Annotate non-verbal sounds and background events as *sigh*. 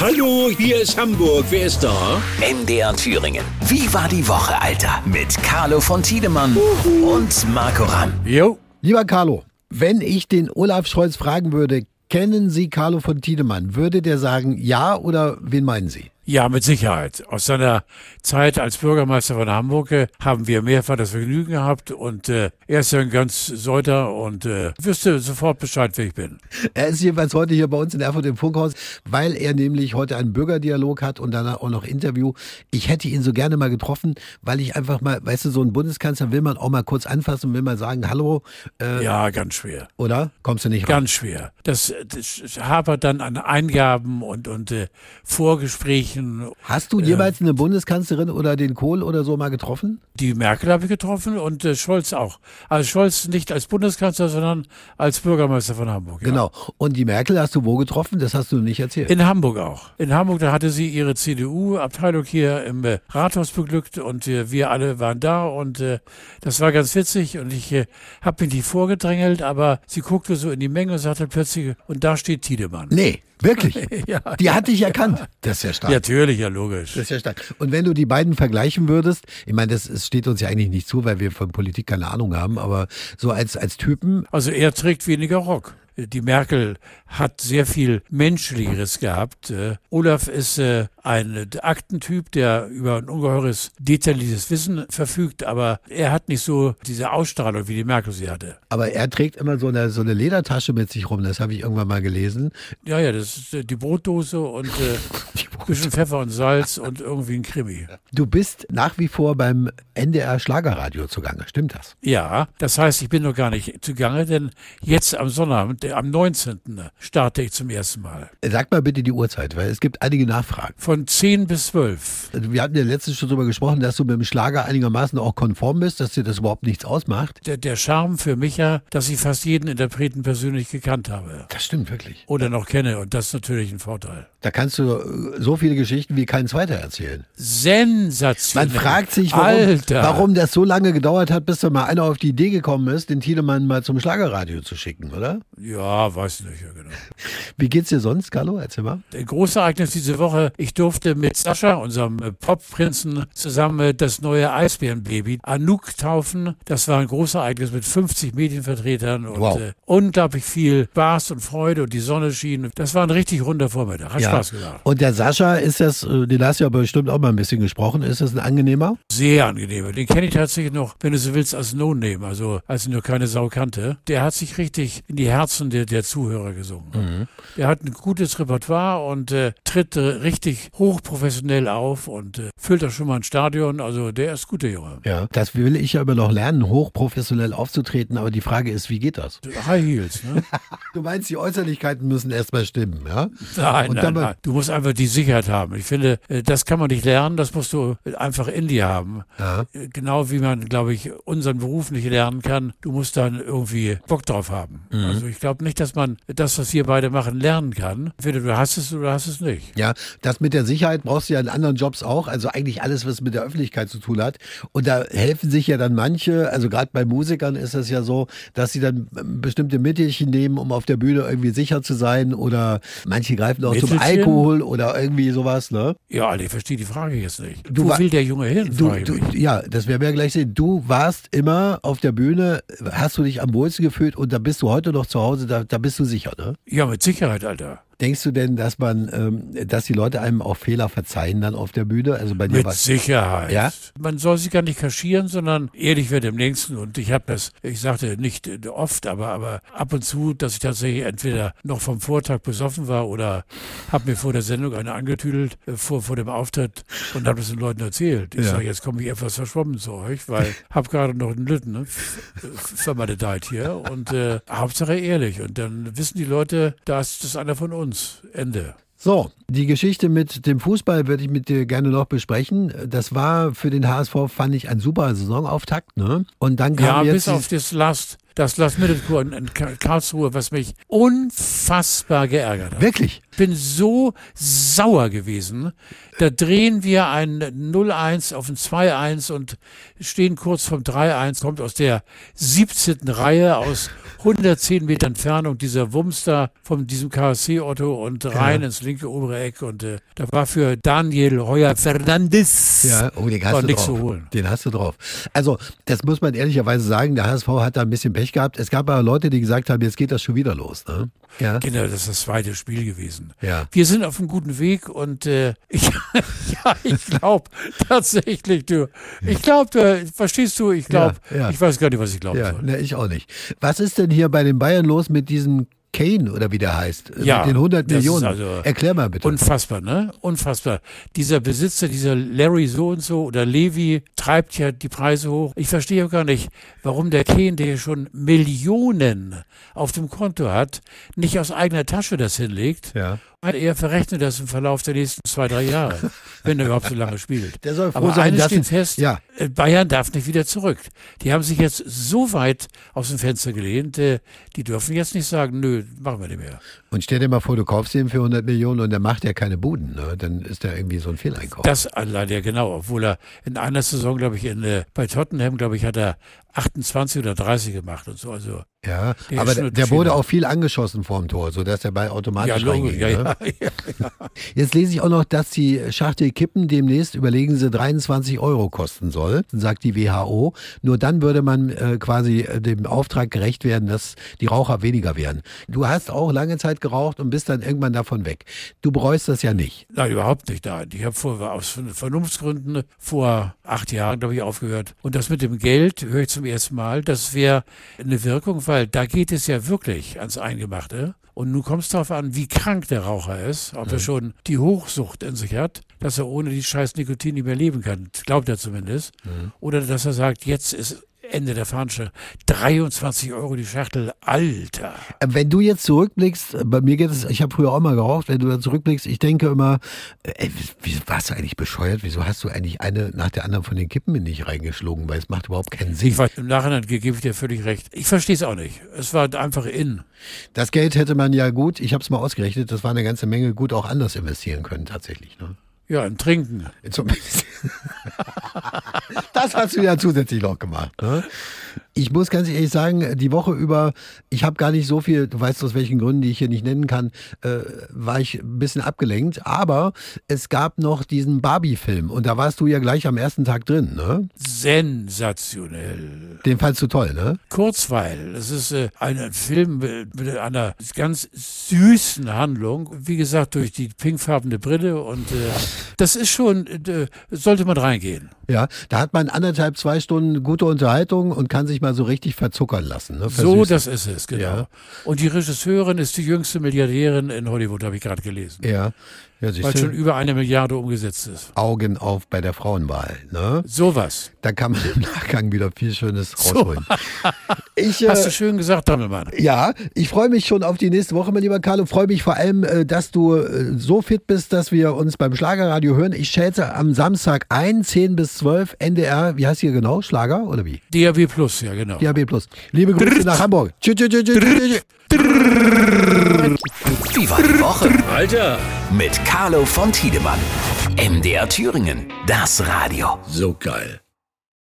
Hallo, hier ist Hamburg. Wer ist da? MDR Thüringen. Wie war die Woche, Alter? Mit Carlo von Tiedemann und Marco Ramm. Jo. Lieber Carlo, wenn ich den Olaf Scholz fragen würde, kennen Sie Carlo von Tiedemann, würde der sagen ja oder wen meinen Sie? Ja, mit Sicherheit. Aus seiner Zeit als Bürgermeister von Hamburg äh, haben wir mehrfach das Vergnügen gehabt und äh, er ist ja ein ganz Säuter und äh, wüsste sofort Bescheid, wer ich bin. Er ist jedenfalls heute hier bei uns in Erfurt im Funkhaus, weil er nämlich heute einen Bürgerdialog hat und danach auch noch Interview. Ich hätte ihn so gerne mal getroffen, weil ich einfach mal, weißt du, so einen Bundeskanzler will man auch mal kurz anfassen, will mal sagen, hallo. Äh, Ja, ganz schwer. Oder? Kommst du nicht ran? Ganz schwer. Das, das hapert dann an Eingaben und, und äh, Vorgesprächen. Hast du jeweils eine Bundeskanzlerin oder den Kohl oder so mal getroffen? Die Merkel habe ich getroffen und äh, Scholz auch. Also Scholz nicht als Bundeskanzler, sondern als Bürgermeister von Hamburg. Ja. Genau. Und die Merkel hast du wo getroffen? Das hast du nicht erzählt. In Hamburg auch. In Hamburg, da hatte sie ihre CDU-Abteilung hier im äh, Rathaus beglückt und äh, wir alle waren da und äh, das war ganz witzig und ich äh, habe mich nicht vorgedrängelt, aber sie guckte so in die Menge und sagte plötzlich, und da steht Tiedemann. nee, wirklich. *laughs* Ja. Die hatte ich erkannt. Das ist ja stark. Natürlich, ja logisch. Das ist ja stark. Und wenn du die beiden vergleichen würdest, ich meine, das, es steht uns ja eigentlich nicht zu, weil wir von Politik keine Ahnung haben, aber so als, als Typen, Also er trägt weniger Rock. Die Merkel hat sehr viel Menschlicheres gehabt. Äh, Olaf ist äh, ein Aktentyp, der über ein ungeheures detailliertes Wissen verfügt, aber er hat nicht so diese Ausstrahlung, wie die Merkel sie hatte. aber er trägt immer so eine, so eine Ledertasche mit sich rum, das habe ich irgendwann mal gelesen. Ja, ja, das ist äh, die Brotdose und äh, *laughs* ein bisschen Pfeffer und Salz und irgendwie ein Krimi. Du bist nach wie vor beim NDR Schlagerradio zugange, stimmt das? Ja, das heißt, ich bin noch gar nicht zugange, denn jetzt am Sonnabend, am 19. starte ich zum ersten Mal. Sag mal bitte die Uhrzeit, weil es gibt einige Nachfragen. Von 10 bis 12. Wir hatten ja letztens schon darüber gesprochen, dass du mit dem Schlager einigermaßen auch konform bist, dass dir das überhaupt nichts ausmacht. Der, der Charme für mich ja, dass ich fast jeden Interpreten persönlich gekannt habe. Das stimmt wirklich. Oder noch kenne und das ist natürlich ein Vorteil. Da kannst du äh, so viele Geschichten wie kein zweiter erzählen. Sensationell. Man fragt sich, warum, Alter. warum das so lange gedauert hat, bis da mal einer auf die Idee gekommen ist, den Tiedemann mal zum Schlagerradio zu schicken, oder? Ja, weiß nicht, ja genau. Wie geht's dir sonst, Carlo? Erzähl mal. Ein großes Ereignis diese Woche. Ich durfte mit Sascha, unserem äh, Popprinzen, zusammen äh, das neue Eisbärenbaby Anouk taufen. Das war ein großes Ereignis mit 50 Medienvertretern und Wow. äh, unglaublich viel Spaß und Freude und die Sonne schien. Das war ein richtig runder Vormittag. Hat Spaß gemacht. Und der Sascha, ist das, äh, den hast du ja bestimmt auch mal ein bisschen gesprochen, ist das ein angenehmer? Sehr angenehm. Den kenne ich tatsächlich noch, wenn du so willst, als No-Name, also als ich nur keine Sau kannte. Der hat sich richtig in die Herzen der, der Zuhörer gesungen. Der hat ein gutes Repertoire und äh, tritt äh, richtig hochprofessionell auf und äh, füllt auch schon mal ein Stadion. Also der ist gut, der Junge. Ja. Das will ich ja immer noch lernen, hochprofessionell aufzutreten, aber die Frage ist, wie geht das? High Heels, ne? *laughs* Du meinst, die Äußerlichkeiten müssen erstmal stimmen, ja? Nein, nein, nein. Du musst einfach die Sicherheit haben. Ich finde, äh, das kann man nicht lernen, das musst du einfach in dir haben. Ja. Äh, Genau wie man, glaube ich, unseren Beruf nicht lernen kann. Du musst dann irgendwie Bock drauf haben. Mhm. Also ich glaube nicht, dass man das, was wir beide machen, lernen kann. Entweder du hast es oder du hast es nicht. Ja, das mit der Sicherheit brauchst du ja in anderen Jobs auch. Also eigentlich alles, was mit der Öffentlichkeit zu tun hat. Und da helfen sich ja dann manche, also gerade bei Musikern ist es ja so, dass sie dann bestimmte Mittelchen nehmen, um auf der Bühne irgendwie sicher zu sein. Oder manche greifen auch zum Mittelchen? Alkohol oder irgendwie sowas, ne? Ja, ich verstehe die Frage jetzt nicht. Du Wo will der Junge hin? Du, du, ja, das werden wir ja gleich sehen. Du warst immer auf der Bühne, hast du dich am wohlsten gefühlt und da bist du heute noch zu Hause, da, da bist du sicher, ne? Ja, mit Sicherheit, Alter. Denkst du denn, dass man, ähm, dass die Leute einem auch Fehler verzeihen dann auf der Bühne? Also bei dir Mit Sicherheit. Ja? Man soll sich gar nicht kaschieren, sondern ehrlich wird im nächsten. Und ich habe das, ich sagte nicht äh, oft, aber, aber ab und zu, dass ich tatsächlich entweder noch vom Vortag besoffen war oder habe mir vor der Sendung eine angetüdelt äh, vor, vor dem Auftritt und habe das den Leuten erzählt. Ich Ja. sage, jetzt komme ich etwas verschwommen zu euch, weil *laughs* habe gerade noch einen Lütten ne, vermaledeit hier und äh, Hauptsache ehrlich. Und dann wissen die Leute, da ist das einer von uns. Ende. So, die Geschichte mit dem Fußball würde ich mit dir gerne noch besprechen. Das war für den HSV, fand ich, ein super Saisonauftakt, ne? Und dann kam Ja, jetzt bis auf das Last, das Last Middlecourt in, in Ka- Karlsruhe, was mich unfassbar geärgert hat. Wirklich? Bin so sauer gewesen. Da drehen wir ein 0-1 auf ein 2-1 und stehen kurz vom 3-1, kommt aus der 17. Reihe aus 110 Meter Entfernung dieser Wumms da von diesem KSC Otto und rein ins linke obere Eck und äh, da war für Daniel Heuer Fernandes Ja, oh, den hast war du nichts drauf. zu holen. Den hast du drauf. Also, das muss man ehrlicherweise sagen, der HSV hat da ein bisschen Pech gehabt. Es gab aber Leute, die gesagt haben, jetzt geht das schon wieder los. Ne? Ja. Genau, das ist das zweite Spiel gewesen. Ja. Wir sind auf einem guten Weg und äh, *laughs* ich, ja, ich glaube tatsächlich, du, ich glaube, verstehst du, ich glaube, Ja, ja. ich weiß gar nicht, was ich glauben Ja, ne, ich auch nicht. Was ist denn hier bei den Bayern los mit diesem Kane oder wie der heißt? Ja, mit den 100 das ist Millionen. also Erklär mal bitte. Unfassbar, ne? Unfassbar. Dieser Besitzer, dieser Larry so und so oder Levi treibt ja die Preise hoch. Ich verstehe auch gar nicht, warum der Kane, der schon Millionen auf dem Konto hat, nicht aus eigener Tasche das hinlegt. ja. Er verrechnet das im Verlauf der nächsten zwei, drei Jahre, *laughs* wenn er überhaupt so lange spielt. Der soll froh Aber sein, eines dass steht fest, ja. äh, Bayern darf nicht wieder zurück. Die haben sich jetzt so weit aus dem Fenster gelehnt, äh, die dürfen jetzt nicht sagen, nö, machen wir nicht mehr. Und stell dir mal vor, du kaufst ihn für 100 Millionen und der macht ja keine Buden. Ne? Dann ist der irgendwie so ein Fehleinkauf. Das allein ja genau, obwohl er in einer Saison, glaube ich, in, äh, bei Tottenham, glaube ich, hat er 28 oder 30 gemacht und so. Also ja, Der aber der, wurde auch viel angeschossen vorm Tor, sodass der Ball automatisch ja, reinging. ja, ne? ja, ja. Jetzt lese ich auch noch, dass die Schachtel Kippen demnächst überlegen sie 23 Euro kosten soll, sagt die WHO. Nur dann würde man äh, quasi äh, dem Auftrag gerecht werden, dass die Raucher weniger werden. Du hast auch lange Zeit geraucht und bist dann irgendwann davon weg. Du bereust das ja nicht. Nein, überhaupt nicht. Nein. Ich habe vor, aus Vernunftsgründen vor acht Jahren, glaube ich, aufgehört. Und das mit dem Geld höre ich zum ersten Mal. Das wäre eine Wirkung, weil da geht es ja wirklich ans Eingemachte. Und nun kommt es darauf an, wie krank der Raucher ist, ob er schon die Hochsucht in sich hat, dass er ohne die scheiß Nikotin nicht mehr leben kann. Glaubt er zumindest. Oder dass er sagt, jetzt ist Ende der Fahnenstange. 23 Euro die Schachtel. Alter. Äh, Wenn du jetzt zurückblickst, äh, bei mir geht es, ich habe früher auch mal geraucht, wenn du da zurückblickst, ich denke immer, äh, ey, wie, warst du eigentlich bescheuert? Wieso hast du eigentlich eine nach der anderen von den Kippen in dich reingeschlungen? Weil es macht überhaupt keinen Sinn. Ich weiß, im Nachhinein gebe ich dir völlig recht. Ich verstehe es auch nicht. Es war einfach in. Das Geld hätte man ja gut, ich habe es mal ausgerechnet, das war eine ganze Menge gut auch anders investieren können tatsächlich. Ne? Ja, im Trinken. Zum *laughs* das hast du ja zusätzlich noch gemacht. Ne? Ich muss ganz ehrlich sagen, die Woche über, ich habe gar nicht so viel, du weißt aus welchen Gründen, die ich hier nicht nennen kann, äh, war ich ein bisschen abgelenkt. Aber es gab noch diesen Barbie-Film und da warst du ja gleich am ersten Tag drin. Ne? Sensationell. Den fandst du toll, ne? Kurzweil. Das ist äh, ein Film mit, einer ganz süßen Handlung. Wie gesagt, durch die pinkfarbene Brille. Und äh, das ist schon, äh, sollte man reingehen. Ja, da hat man anderthalb, zwei Stunden gute Unterhaltung und kann sich mal so richtig verzuckern lassen. Ne? So, das ist es, genau. Ja. Und die Regisseurin ist die jüngste Milliardärin in Hollywood, habe ich gerade gelesen. Ja, ja Weil schon über eine Milliarde umgesetzt ist. Augen auf bei der Frauenwahl. Ne? Sowas. Da kann man im *laughs* Nachgang wieder viel Schönes rausholen. *laughs* Ich, Hast du äh, schön gesagt, Dammelmann. ja, ich freue mich schon auf die nächste Woche, mein lieber Carlo. Freue mich vor allem, äh, dass du äh, so fit bist, dass wir uns beim Schlagerradio hören. Ich schätze am Samstag ein, 10 bis 12, NDR, wie heißt hier genau? Schlager oder wie? DAB Plus, ja genau. DAB Plus. Liebe Grüße nach Hamburg. Tschüss, tschüss, tschüss, tschüss, tschüss. Wie war die Woche? Alter, Mit Carlo von Tiedemann. MDR Thüringen. Das Radio. so geil.